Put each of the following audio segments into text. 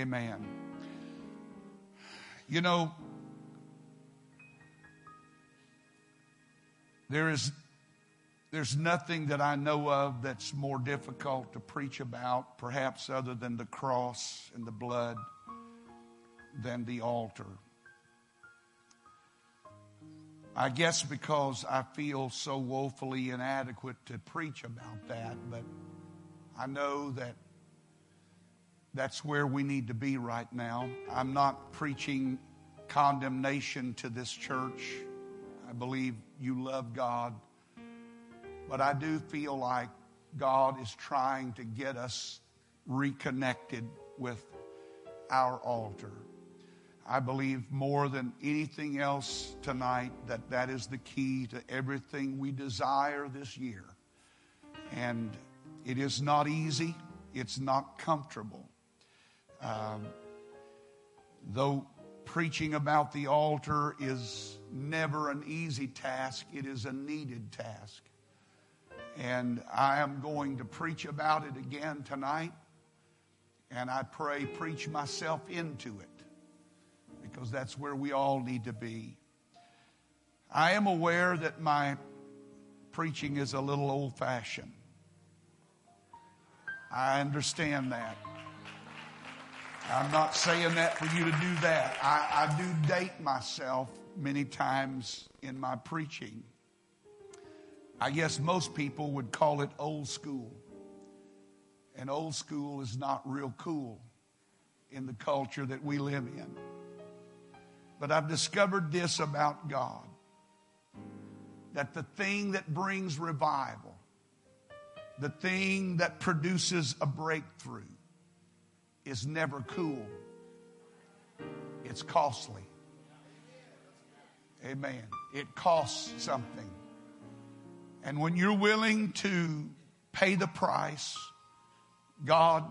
Amen. You know, there is there's nothing that I know of that's more difficult to preach about, perhaps other than the cross and the blood, than the altar. I guess because I feel so woefully inadequate to preach about that, but I know that that's where we need to be right now. I'm not preaching condemnation to this church. I believe you love God. But I do feel like God is trying to get us reconnected with our altar. I believe more than anything else tonight that that is the key to everything we desire this year. And it is not easy, it's not comfortable. Um, though preaching about the altar is never an easy task, it is a needed task. And I am going to preach about it again tonight. And I pray, preach myself into it because that's where we all need to be. I am aware that my preaching is a little old fashioned. I understand that. I'm not saying that for you to do that. I, I do date myself many times in my preaching. I guess most people would call it old school. And old school is not real cool in the culture that we live in. But I've discovered this about God that the thing that brings revival, the thing that produces a breakthrough, is never cool, it's costly. Amen. It costs something. And when you're willing to pay the price, God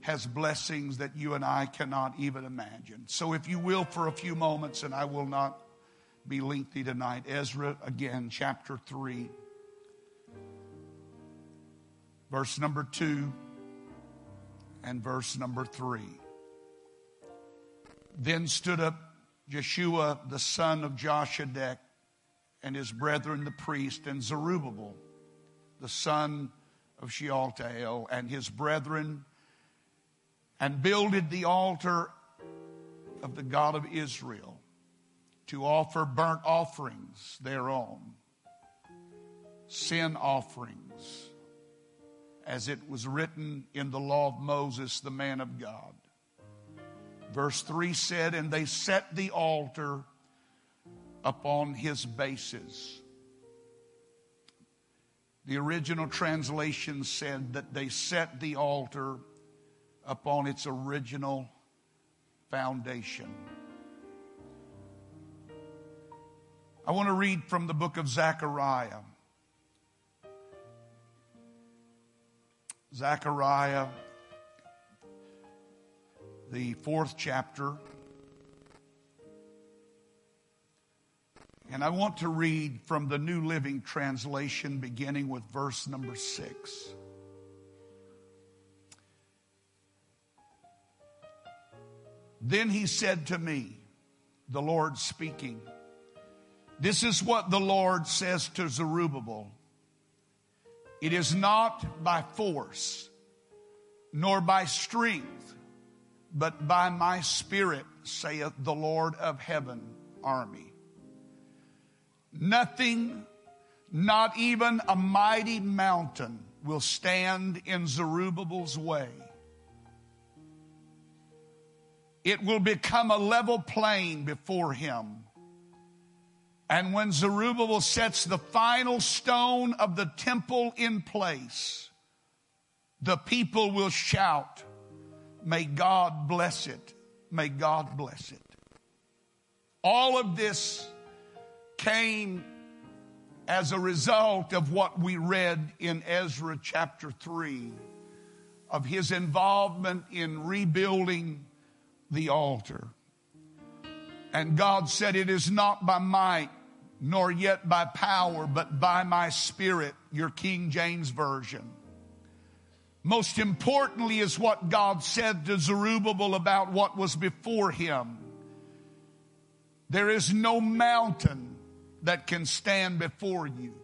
has blessings that you and I cannot even imagine. So, if you will, for a few moments, and I will not be lengthy tonight, Ezra again, chapter 3, verse number 2 and verse number 3. Then stood up Jeshua, the son of Jozadak, and his brethren the priest, and Zerubbabel, the son of Shealtiel, and his brethren, and builded the altar of the God of Israel to offer burnt offerings thereon, sin offerings, as it was written in the law of Moses, the man of God. Verse 3 said, And they set the altar upon his bases. The original translation said that they set the altar upon its original foundation. I want to read from the book of Zechariah. Zechariah, the fourth chapter. And I want to read from the New Living Translation, beginning with verse number six. Then he said to me, the Lord speaking, This is what the Lord says to Zerubbabel It is not by force, nor by strength, but by my spirit, saith the Lord of heaven army. Nothing, not even a mighty mountain, will stand in Zerubbabel's way. It will become a level plain before him. And when Zerubbabel sets the final stone of the temple in place, the people will shout, May God bless it. May God bless it. All of this came as a result of what we read in Ezra chapter 3 of his involvement in rebuilding the altar. And God said, It is not by might, nor yet by power, but by my spirit, your King James Version. Most importantly, is what God said to Zerubbabel about what was before him. There is no mountain that can stand before you.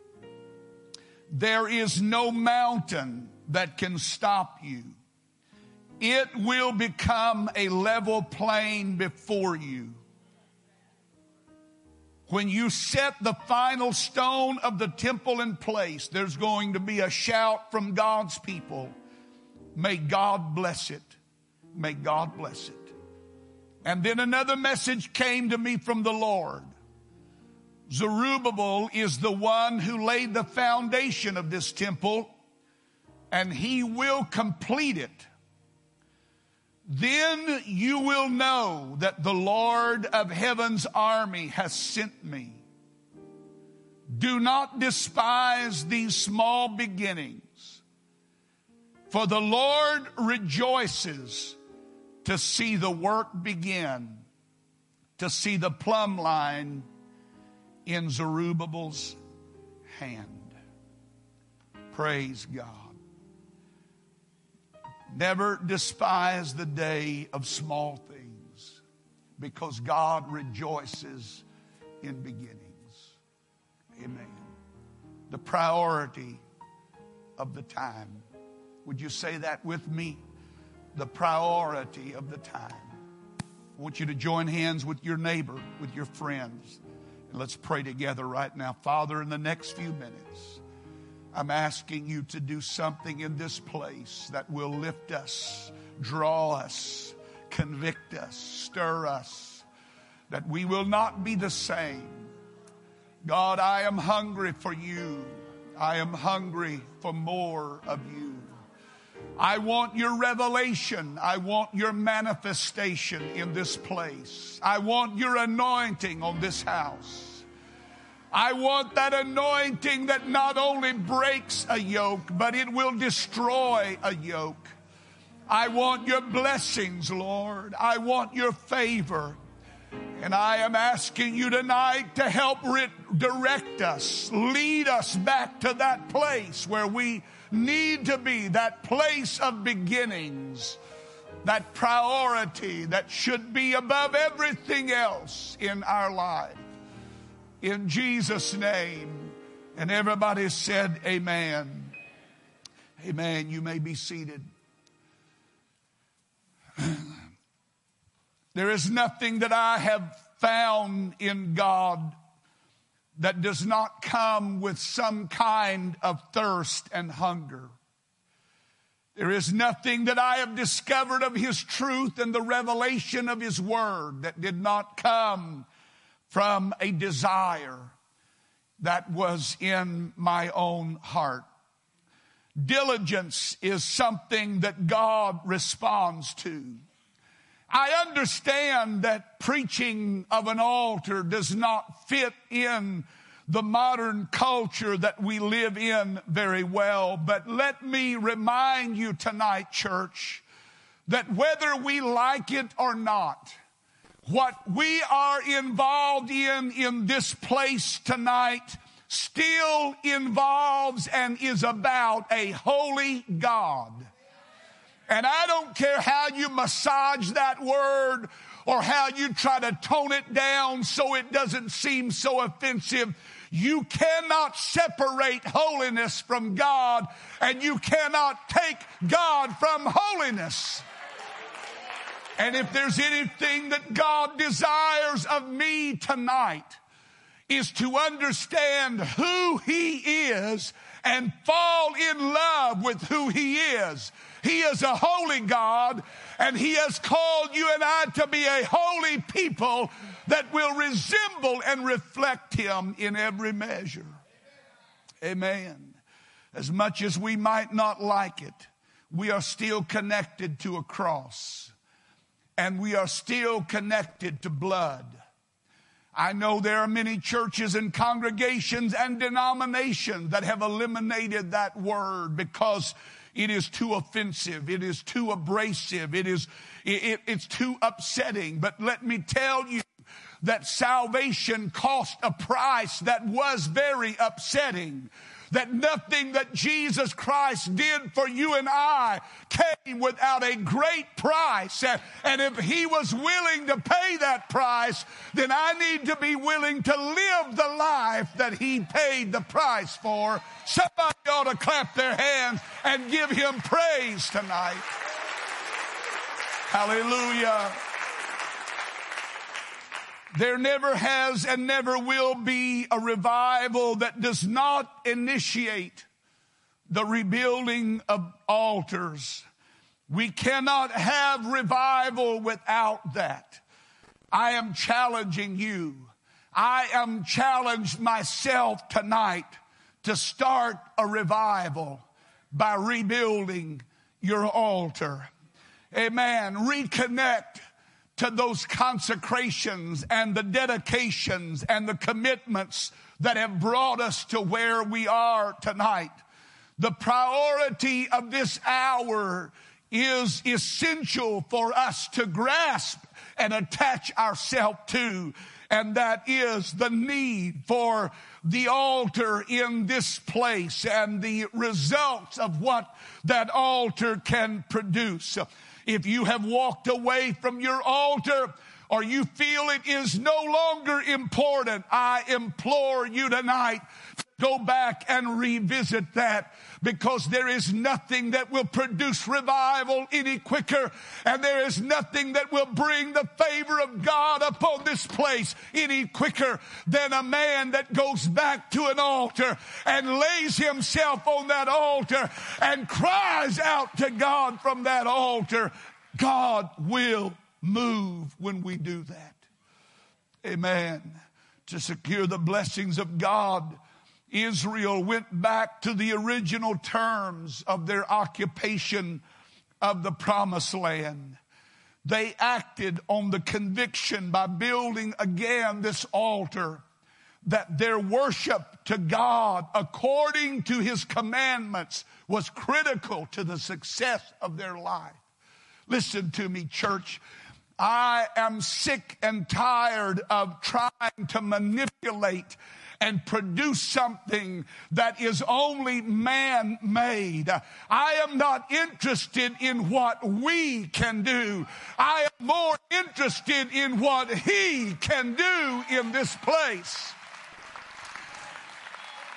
There is no mountain that can stop you. It will become a level plain before you. When you set the final stone of the temple in place, there's going to be a shout from God's people. May God bless it. May God bless it. And then another message came to me from the Lord. Zerubbabel is the one who laid the foundation of this temple, and he will complete it. Then you will know that the Lord of heaven's army has sent me. Do not despise these small beginnings, for the Lord rejoices to see the work begin, to see the plumb line in Zerubbabel's hand. Praise God. Never despise the day of small things because God rejoices in beginnings. Amen. The priority of the time. Would you say that with me? The priority of the time. I want you to join hands with your neighbor, with your friends. And let's pray together right now. Father, in the next few minutes, I'm asking you to do something in this place that will lift us, draw us, convict us, stir us, that we will not be the same. God, I am hungry for you. I am hungry for more of you. I want your revelation. I want your manifestation in this place. I want your anointing on this house. I want that anointing that not only breaks a yoke, but it will destroy a yoke. I want your blessings, Lord. I want your favor. And I am asking you tonight to help re- direct us, lead us back to that place where we need to be, that place of beginnings, that priority that should be above everything else in our life in Jesus' name. And everybody said, Amen. Amen. You may be seated. there is nothing that I have found in God that does not come with some kind of thirst and hunger. There is nothing that I have discovered of His truth and the revelation of His Word that did not come from a desire that was in my own heart. Diligence is something that God responds to. I understand that preaching of an altar does not fit in the modern culture that we live in very well, but let me remind you tonight, church, that whether we like it or not, what we are involved in in this place tonight still involves and is about a holy God. And I don't care how you massage that word or how you try to tone it down so it doesn't seem so offensive. You cannot separate holiness from God and you cannot take God from holiness. And if there's anything that God desires of me tonight, is to understand who He is and fall in love with who He is. He is a holy God, and He has called you and I to be a holy people that will resemble and reflect Him in every measure. Amen. As much as we might not like it, we are still connected to a cross and we are still connected to blood. I know there are many churches and congregations and denominations that have eliminated that word because it is too offensive. It is too abrasive. It is, it, it's too upsetting. But let me tell you that salvation cost a price that was very upsetting. That nothing that Jesus Christ did for you and I came without a great price. And if he was willing to pay that price, then I need to be willing to live the life that he paid the price for. Somebody ought to clap their hands and give him praise tonight. Hallelujah. There never has and never will be a revival that does not initiate the rebuilding of altars. We cannot have revival without that. I am challenging you. I am challenged myself tonight to start a revival by rebuilding your altar. Amen. Reconnect to those consecrations and the dedications and the commitments that have brought us to where we are tonight. The priority of this hour is essential for us to grasp and attach ourselves to. And that is the need for the altar in this place and the results of what that altar can produce. If you have walked away from your altar, or you feel it is no longer important, I implore you tonight go back and revisit that because there is nothing that will produce revival any quicker and there is nothing that will bring the favor of God upon this place any quicker than a man that goes back to an altar and lays himself on that altar and cries out to God from that altar. God will move when we do that. Amen. To secure the blessings of God, Israel went back to the original terms of their occupation of the promised land. They acted on the conviction by building again this altar that their worship to God according to his commandments was critical to the success of their life. Listen to me, church. I am sick and tired of trying to manipulate and produce something that is only man made. I am not interested in what we can do. I am more interested in what he can do in this place.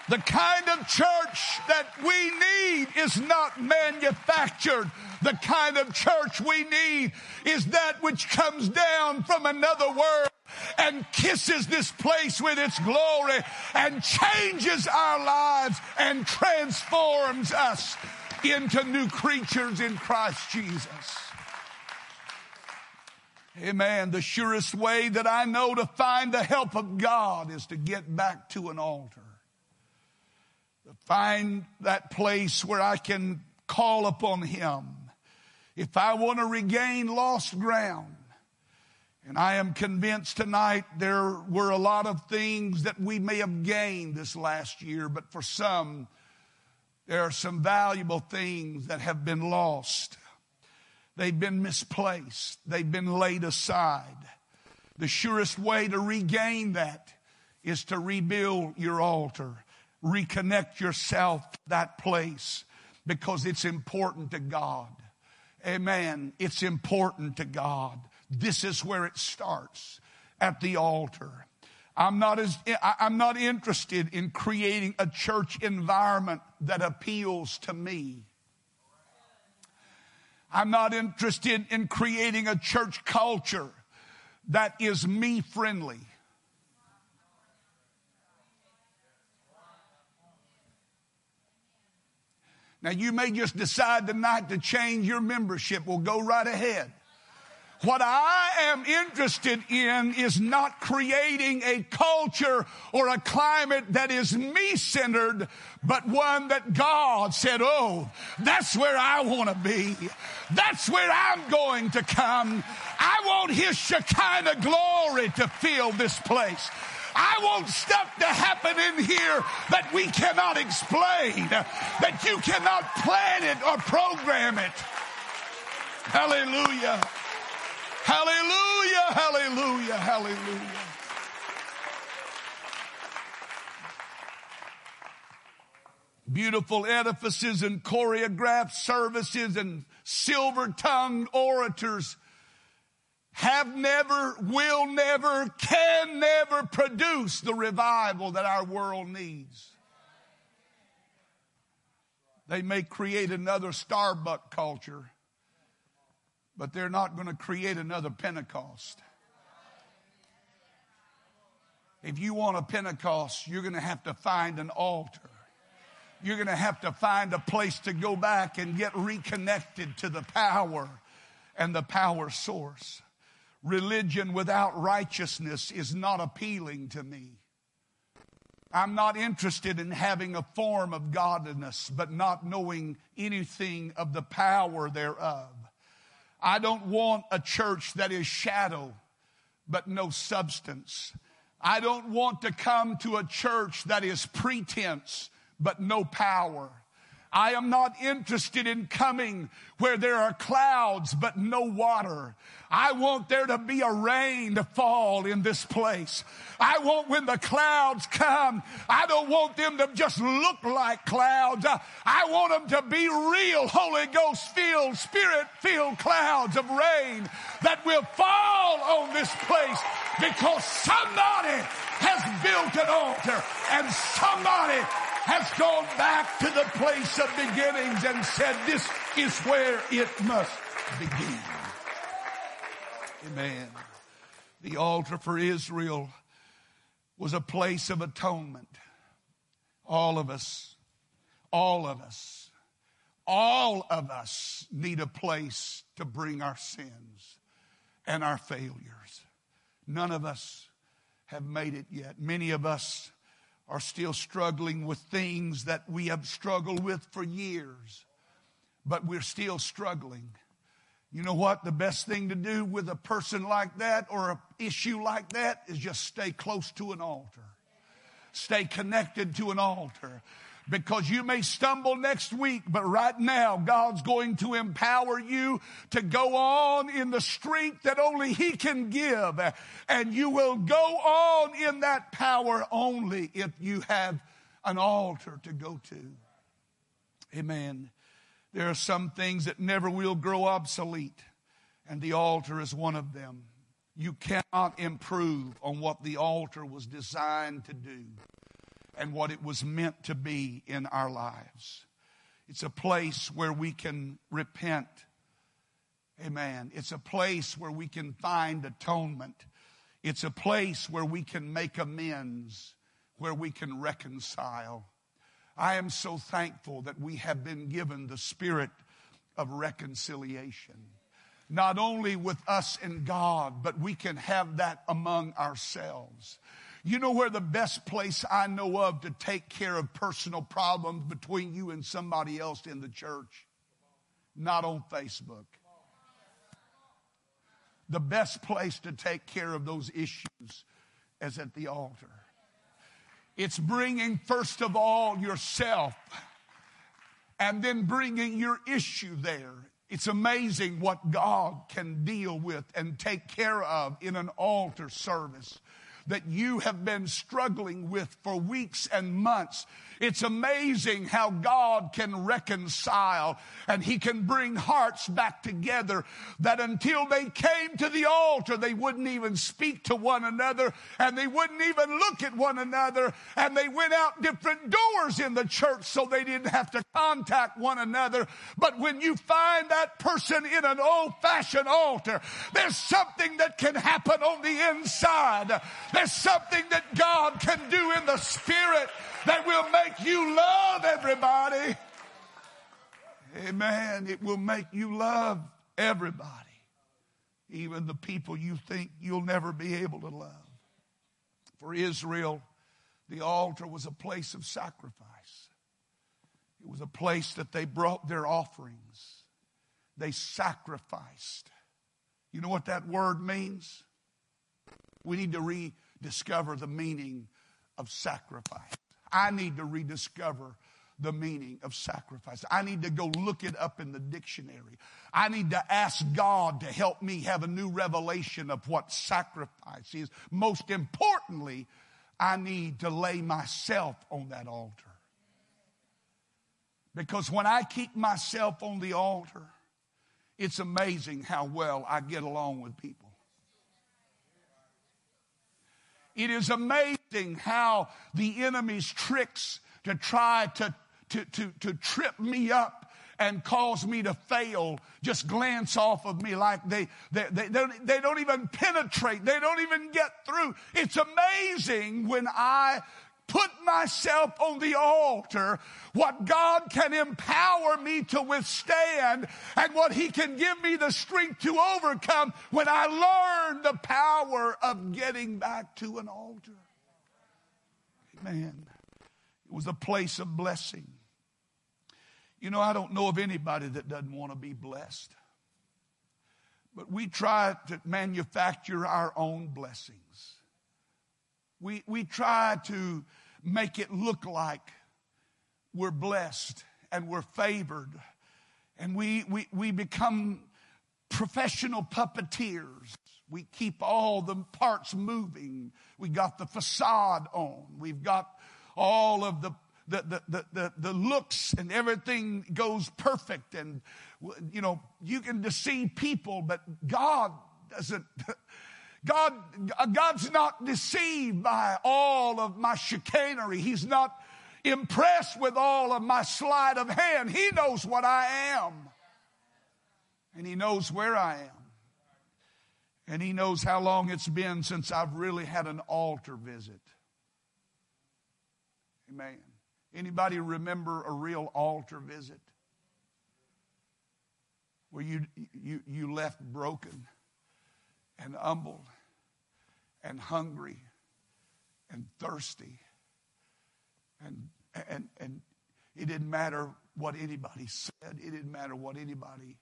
The kind of church that we need is not manufactured. The kind of church we need is that which comes down from another world and kisses this place with its glory and changes our lives and transforms us into new creatures in Christ Jesus. Amen. The surest way that I know to find the help of God is to get back to an altar. To find that place where I can call upon Him. If I want to regain lost ground, and I am convinced tonight there were a lot of things that we may have gained this last year, but for some, there are some valuable things that have been lost. They've been misplaced. They've been laid aside. The surest way to regain that is to rebuild your altar, reconnect yourself to that place because it's important to God. Amen. It's important to God. This is where it starts at the altar. I'm not as, I'm not interested in creating a church environment that appeals to me. I'm not interested in creating a church culture that is me friendly. Now, you may just decide tonight to change your membership. Well, go right ahead. What I am interested in is not creating a culture or a climate that is me centered, but one that God said, Oh, that's where I want to be. That's where I'm going to come. I want His Shekinah glory to fill this place. I want stuff to happen in here that we cannot explain, that you cannot plan it or program it. Hallelujah. Hallelujah, hallelujah, hallelujah. beautiful edifices and choreographed services and silver tongued orators have never, will never, can never produce the revival that our world needs. They may create another Starbucks culture, but they're not going to create another Pentecost. If you want a Pentecost, you're going to have to find an altar. You're going to have to find a place to go back and get reconnected to the power and the power source. Religion without righteousness is not appealing to me. I'm not interested in having a form of godliness, but not knowing anything of the power thereof. I don't want a church that is shadow, but no substance. I don't want to come to a church that is pretense, but no power. I am not interested in coming where there are clouds but no water. I want there to be a rain to fall in this place. I want when the clouds come, I don't want them to just look like clouds. I want them to be real Holy Ghost filled, Spirit filled clouds of rain that will fall on this place because somebody has built an altar and somebody has gone back to the place of beginnings and said, this is where it must begin. Amen. The altar for Israel was a place of atonement. All of us, all of us, all of us need a place to bring our sins and our failures. None of us have made it yet. Many of us are still struggling with things that we have struggled with for years, but we're still struggling. You know what? The best thing to do with a person like that or an issue like that is just stay close to an altar. Stay connected to an altar because you may stumble next week, but right now God's going to empower you to go on in the strength that only He can give. And you will go on in that power only if you have an altar to go to. Amen. There are some things that never will grow obsolete, and the altar is one of them. You cannot improve on what the altar was designed to do and what it was meant to be in our lives. It's a place where we can repent. Amen. It's a place where we can find atonement. It's a place where we can make amends, where we can reconcile. I am so thankful that we have been given the spirit of reconciliation. Not only with us and God, but we can have that among ourselves. You know where the best place I know of to take care of personal problems between you and somebody else in the church? Not on Facebook. The best place to take care of those issues is at the altar. It's bringing, first of all, yourself and then bringing your issue there. It's amazing what God can deal with and take care of in an altar service that you have been struggling with for weeks and months. It's amazing how God can reconcile and He can bring hearts back together that until they came to the altar, they wouldn't even speak to one another and they wouldn't even look at one another and they went out different doors in the church so they didn't have to contact one another. But when you find that person in an old fashioned altar, there's something that can happen on the inside. There's something that God can do in the spirit that will make you love everybody. Amen. It will make you love everybody, even the people you think you'll never be able to love. For Israel, the altar was a place of sacrifice. It was a place that they brought their offerings. They sacrificed. You know what that word means? We need to rediscover the meaning of sacrifice. I need to rediscover the meaning of sacrifice. I need to go look it up in the dictionary. I need to ask God to help me have a new revelation of what sacrifice is. Most importantly, I need to lay myself on that altar. Because when I keep myself on the altar, it's amazing how well I get along with people. It is amazing how the enemy's tricks to try to, to, to, to trip me up and cause me to fail just glance off of me like they, they, they, don't, they don't even penetrate. They don't even get through. It's amazing when I put myself on the altar, what God can empower me to withstand and what He can give me the strength to overcome when I learn the power of getting back to an altar. Amen. It was a place of blessing. You know, I don't know of anybody that doesn't want to be blessed. But we try to manufacture our own blessings. We, we try to make it look like we're blessed and we're favored. And we, we, we become professional puppeteers. We keep all the parts moving. We got the facade on. We've got all of the the, the, the, the, looks and everything goes perfect. And, you know, you can deceive people, but God doesn't. God, uh, God's not deceived by all of my chicanery. He's not impressed with all of my sleight of hand. He knows what I am. And He knows where I am. And He knows how long it's been since I've really had an altar visit. Amen. Anybody remember a real altar visit? Where you, you, you left broken and humbled and hungry and thirsty. And, and, and it didn't matter what anybody said, it didn't matter what anybody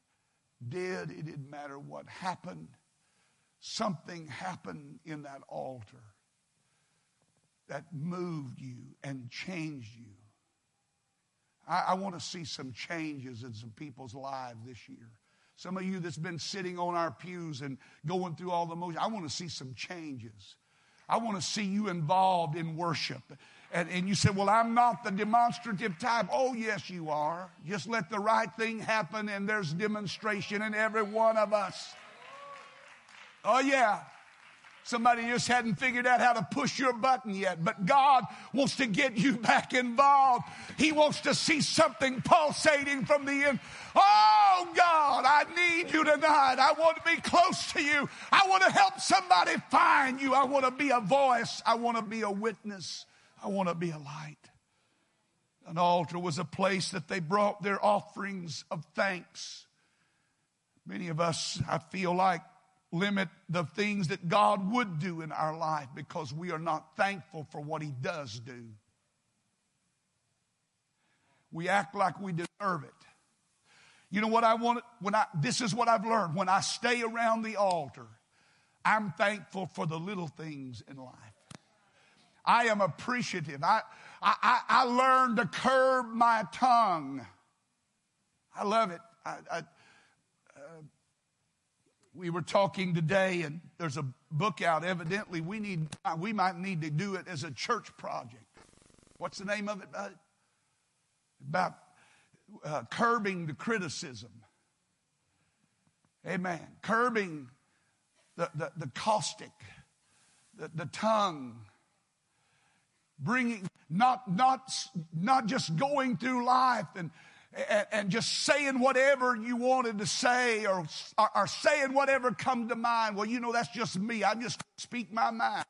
did, it didn't matter what happened. Something happened in that altar that moved you and changed you. I, I want to see some changes in some people's lives this year. Some of you that's been sitting on our pews and going through all the motions, I want to see some changes. I want to see you involved in worship. And, and you said, Well, I'm not the demonstrative type. Oh, yes, you are. Just let the right thing happen, and there's demonstration in every one of us. Oh, yeah. Somebody just hadn't figured out how to push your button yet, but God wants to get you back involved. He wants to see something pulsating from the end. Oh God, I need you tonight. I want to be close to you. I want to help somebody find you. I want to be a voice. I want to be a witness. I want to be a light. An altar was a place that they brought their offerings of thanks. Many of us, I feel like, limit the things that God would do in our life because we are not thankful for what He does do. We act like we deserve it. You know what I want? When I this is what I've learned. When I stay around the altar, I'm thankful for the little things in life. I am appreciative. I I, I learned to curb my tongue. I love it. I, I, we were talking today, and there's a book out. Evidently, we need we might need to do it as a church project. What's the name of it? Bud? About uh, curbing the criticism. Amen. Curbing the, the, the caustic, the, the tongue. Bringing, not, not, not just going through life and, and, and just saying whatever you wanted to say or, or, or saying whatever come to mind. Well, you know, that's just me. I just speak my mind.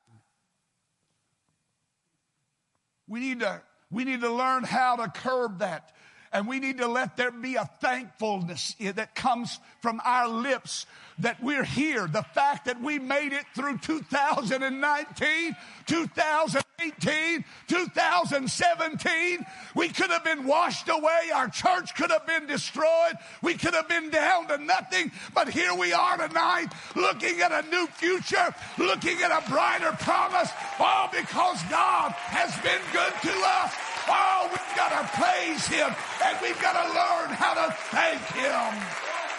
We need to, we need to learn how to curb that. And we need to let there be a thankfulness that comes from our lips that we're here. The fact that we made it through 2019, 2018, 2017. We could have been washed away. Our church could have been destroyed. We could have been down to nothing. But here we are tonight looking at a new future, looking at a brighter promise. All because God has been good to us. Oh, we've got to praise Him and we've got to learn how to thank Him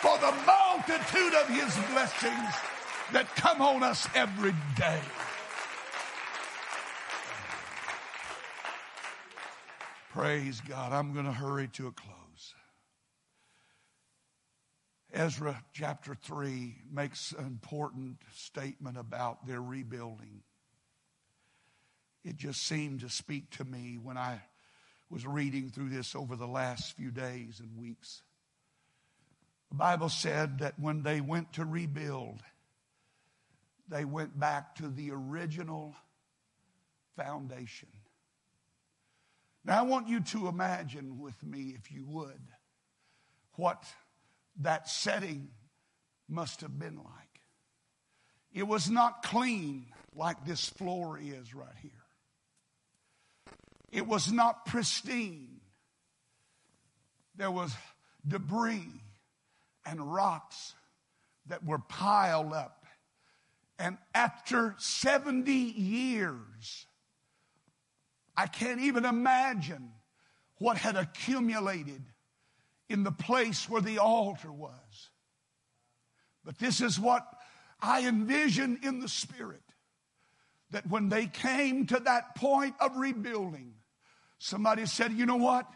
for the multitude of His blessings that come on us every day. Praise God. I'm going to hurry to a close. Ezra chapter 3 makes an important statement about their rebuilding. It just seemed to speak to me when I was reading through this over the last few days and weeks. The Bible said that when they went to rebuild, they went back to the original foundation. Now, I want you to imagine with me, if you would, what that setting must have been like. It was not clean like this floor is right here. It was not pristine. There was debris and rocks that were piled up. And after 70 years, I can't even imagine what had accumulated in the place where the altar was. But this is what I envision in the Spirit that when they came to that point of rebuilding, somebody said, You know what?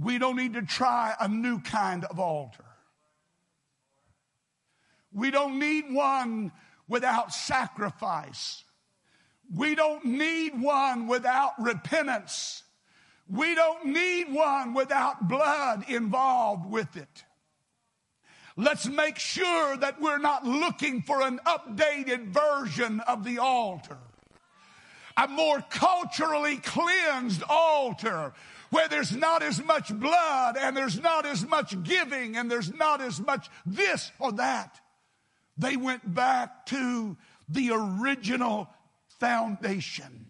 We don't need to try a new kind of altar. We don't need one without sacrifice. We don't need one without repentance. We don't need one without blood involved with it. Let's make sure that we're not looking for an updated version of the altar. A more culturally cleansed altar where there's not as much blood and there's not as much giving and there's not as much this or that. They went back to the original foundation.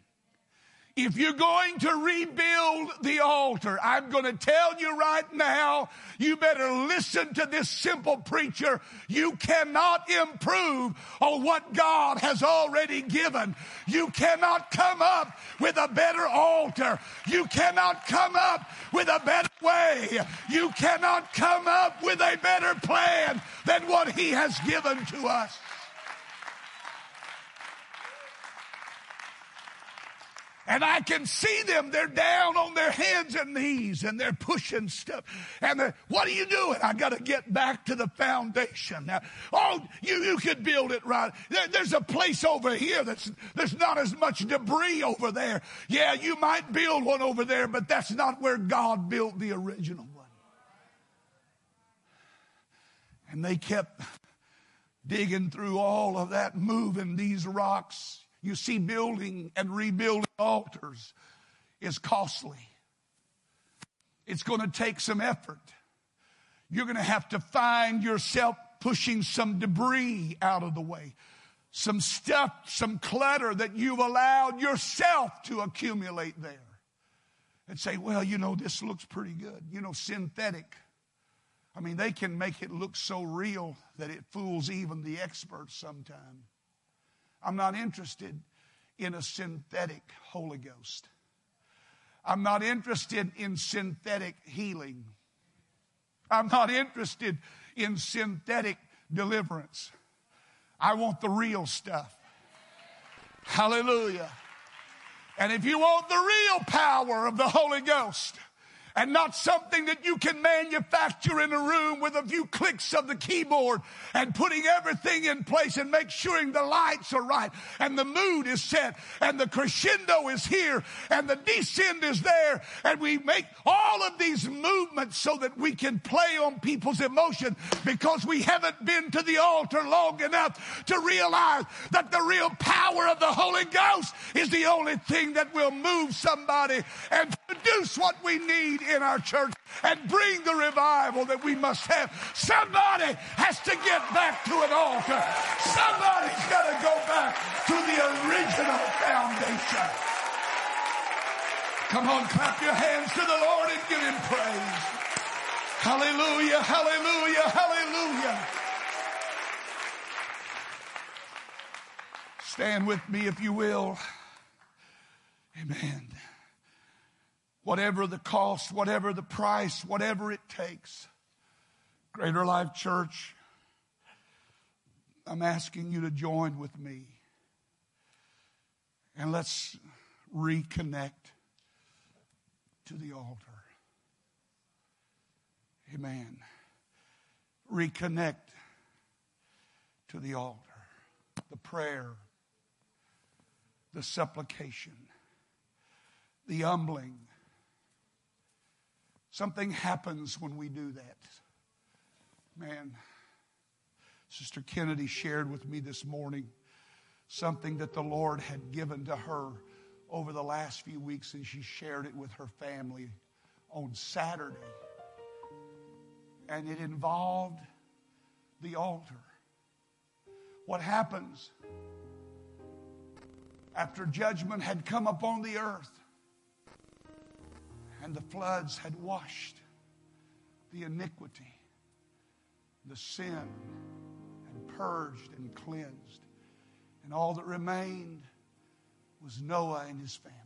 If you're going to rebuild the altar, I'm going to tell you right now, you better listen to this simple preacher. You cannot improve on what God has already given. You cannot come up with a better altar. You cannot come up with a better way. You cannot come up with a better plan than what He has given to us. And I can see them. They're down on their hands and knees and they're pushing stuff. And what are you doing? I got to get back to the foundation. Now, oh, you, you could build it right. There, there's a place over here that's, there's not as much debris over there. Yeah, you might build one over there, but that's not where God built the original one. And they kept digging through all of that, moving these rocks you see, building and rebuilding altars is costly. It's going to take some effort. You're going to have to find yourself pushing some debris out of the way, some stuff, some clutter that you've allowed yourself to accumulate there. And say, well, you know, this looks pretty good. You know, synthetic. I mean, they can make it look so real that it fools even the experts sometimes. I'm not interested in a synthetic Holy Ghost. I'm not interested in synthetic healing. I'm not interested in synthetic deliverance. I want the real stuff. Hallelujah. And if you want the real power of the Holy Ghost, and not something that you can manufacture in a room with a few clicks of the keyboard and putting everything in place and make sure the lights are right and the mood is set and the crescendo is here and the descend is there. And we make all of these movements so that we can play on people's emotion because we haven't been to the altar long enough to realize that the real power of the Holy Ghost is the only thing that will move somebody and produce what we need in our church and bring the revival that we must have. Somebody has to get back to an altar. Somebody's got to go back to the original foundation. Come on, clap your hands to the Lord and give him praise. Hallelujah, hallelujah, hallelujah. Stand with me if you will. Amen whatever the cost, whatever the price, whatever it takes. Greater Life Church, I'm asking you to join with me. And let's reconnect to the altar. Amen. Reconnect to the altar. The prayer, the supplication, the humbling. Something happens when we do that. Man, Sister Kennedy shared with me this morning something that the Lord had given to her over the last few weeks, and she shared it with her family on Saturday. And it involved the altar. What happens after judgment had come upon the earth and the floods had washed the iniquity, the sin, and purged and cleansed? And all that remained was Noah and his family.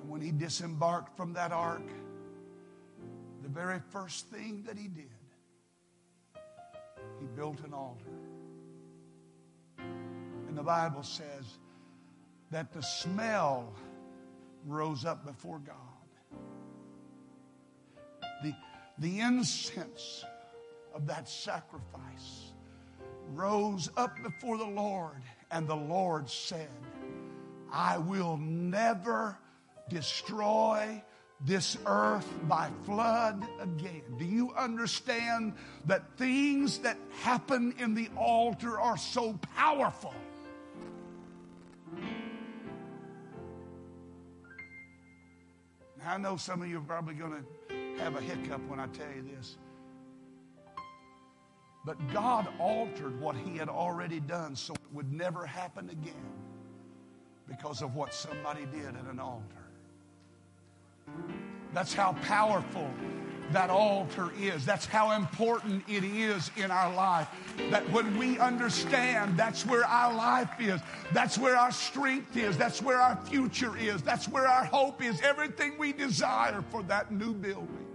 And when he disembarked from that ark, the very first thing that he did, he built an altar. And the Bible says that the smell rose up before God. The, the incense of that sacrifice rose up before the Lord, and the Lord said, I will never destroy this earth by flood again. Do you understand that things that happen in the altar are so powerful? Now, I know some of you are probably going to have a hiccup when I tell you this. But God altered what He had already done so it would never happen again because of what somebody did at an altar. That's how powerful that altar is. That's how important it is in our life. That when we understand that's where our life is, that's where our strength is, that's where our future is, that's where our hope is, everything we desire for that new building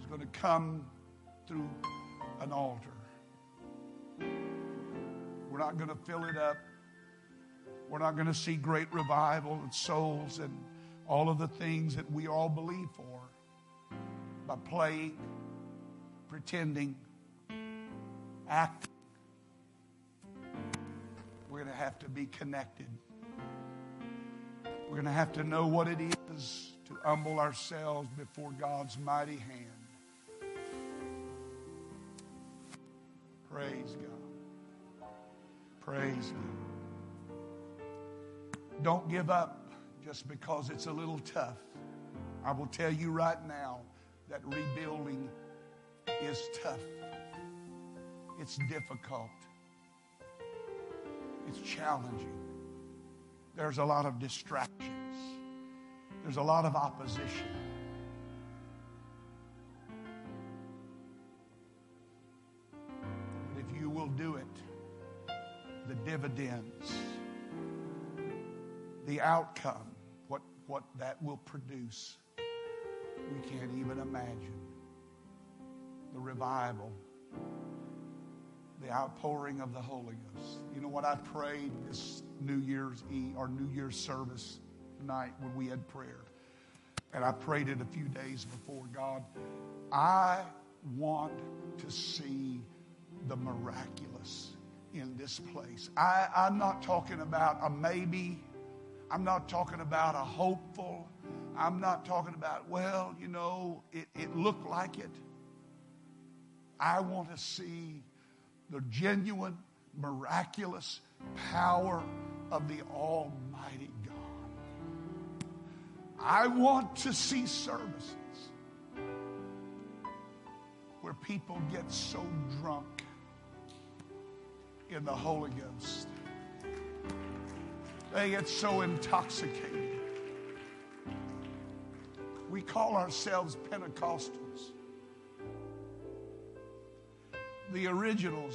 is going to come through an altar. We're not going to fill it up. We're not going to see great revival and souls and all of the things that we all believe for by playing, pretending, acting. We're going to have to be connected. We're going to have to know what it is to humble ourselves before God's mighty hand. Praise God. Praise God. Don't give up just because it's a little tough. I will tell you right now that rebuilding is tough. It's difficult. It's challenging. There's a lot of distractions. There's a lot of opposition. But if you will do it, the dividends, the outcome, what, what that will produce, we can't even imagine. The revival, the outpouring of the Holy Ghost. You know what I prayed this New Year's Eve or New Year's service night when we had prayer? And I prayed it a few days before God. I want to see the miraculous in this place. I, I'm not talking about a maybe. I'm not talking about a hopeful. I'm not talking about, well, you know, it, it looked like it. I want to see the genuine, miraculous power of the Almighty God. I want to see services where people get so drunk in the Holy Ghost. They get so intoxicated. We call ourselves Pentecostals. The originals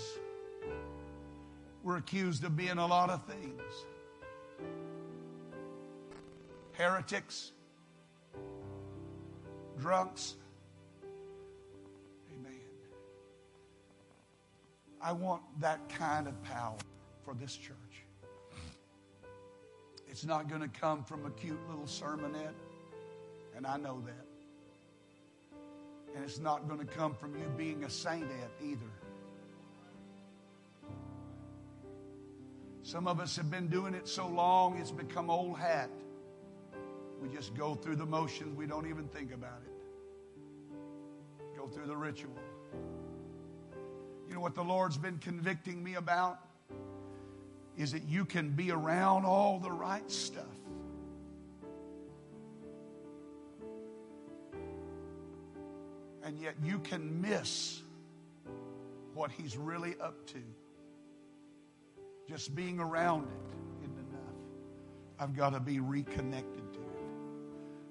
were accused of being a lot of things heretics, drunks, Amen. I want that kind of power for this church. It's not going to come from a cute little sermonette, and I know that. And it's not going to come from you being a saintette either. Some of us have been doing it so long, it's become old hat. We just go through the motions, we don't even think about it. Go through the ritual. You know what the Lord's been convicting me about? Is that you can be around all the right stuff. And yet you can miss what He's really up to. Just being around it isn't enough. I've got to be reconnected to it.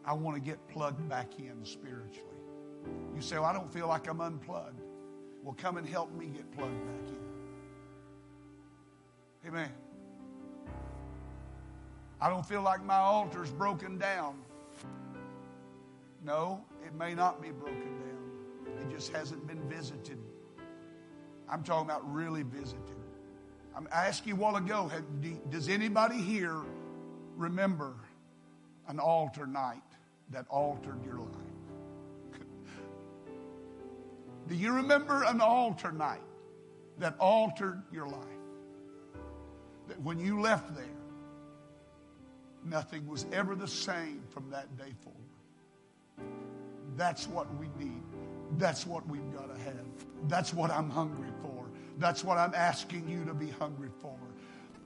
I want to get plugged back in spiritually. You say, well, I don't feel like I'm unplugged. Well, come and help me get plugged back in. Amen. I don't feel like my altar's broken down. No, it may not be broken down. It just hasn't been visited. I'm talking about really visited. I asked you a while ago, does anybody here remember an altar night that altered your life? Do you remember an altar night that altered your life? That when you left there, nothing was ever the same from that day forward. That's what we need. That's what we've got to have. That's what I'm hungry for. That's what I'm asking you to be hungry for.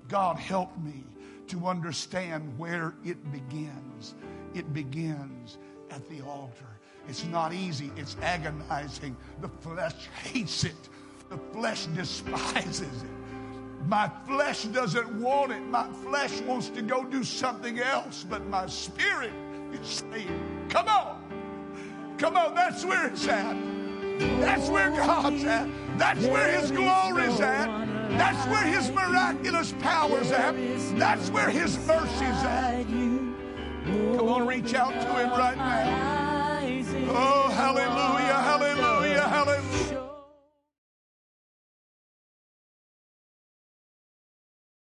God, help me to understand where it begins. It begins at the altar. It's not easy, it's agonizing. The flesh hates it, the flesh despises it. My flesh doesn't want it. My flesh wants to go do something else, but my spirit is saying, Come on. Come on, that's where it's at. That's where God's at. That's where His glory's at. That's where His miraculous power's at. That's where His mercy's at. Come on, reach out to Him right now. Oh, hallelujah.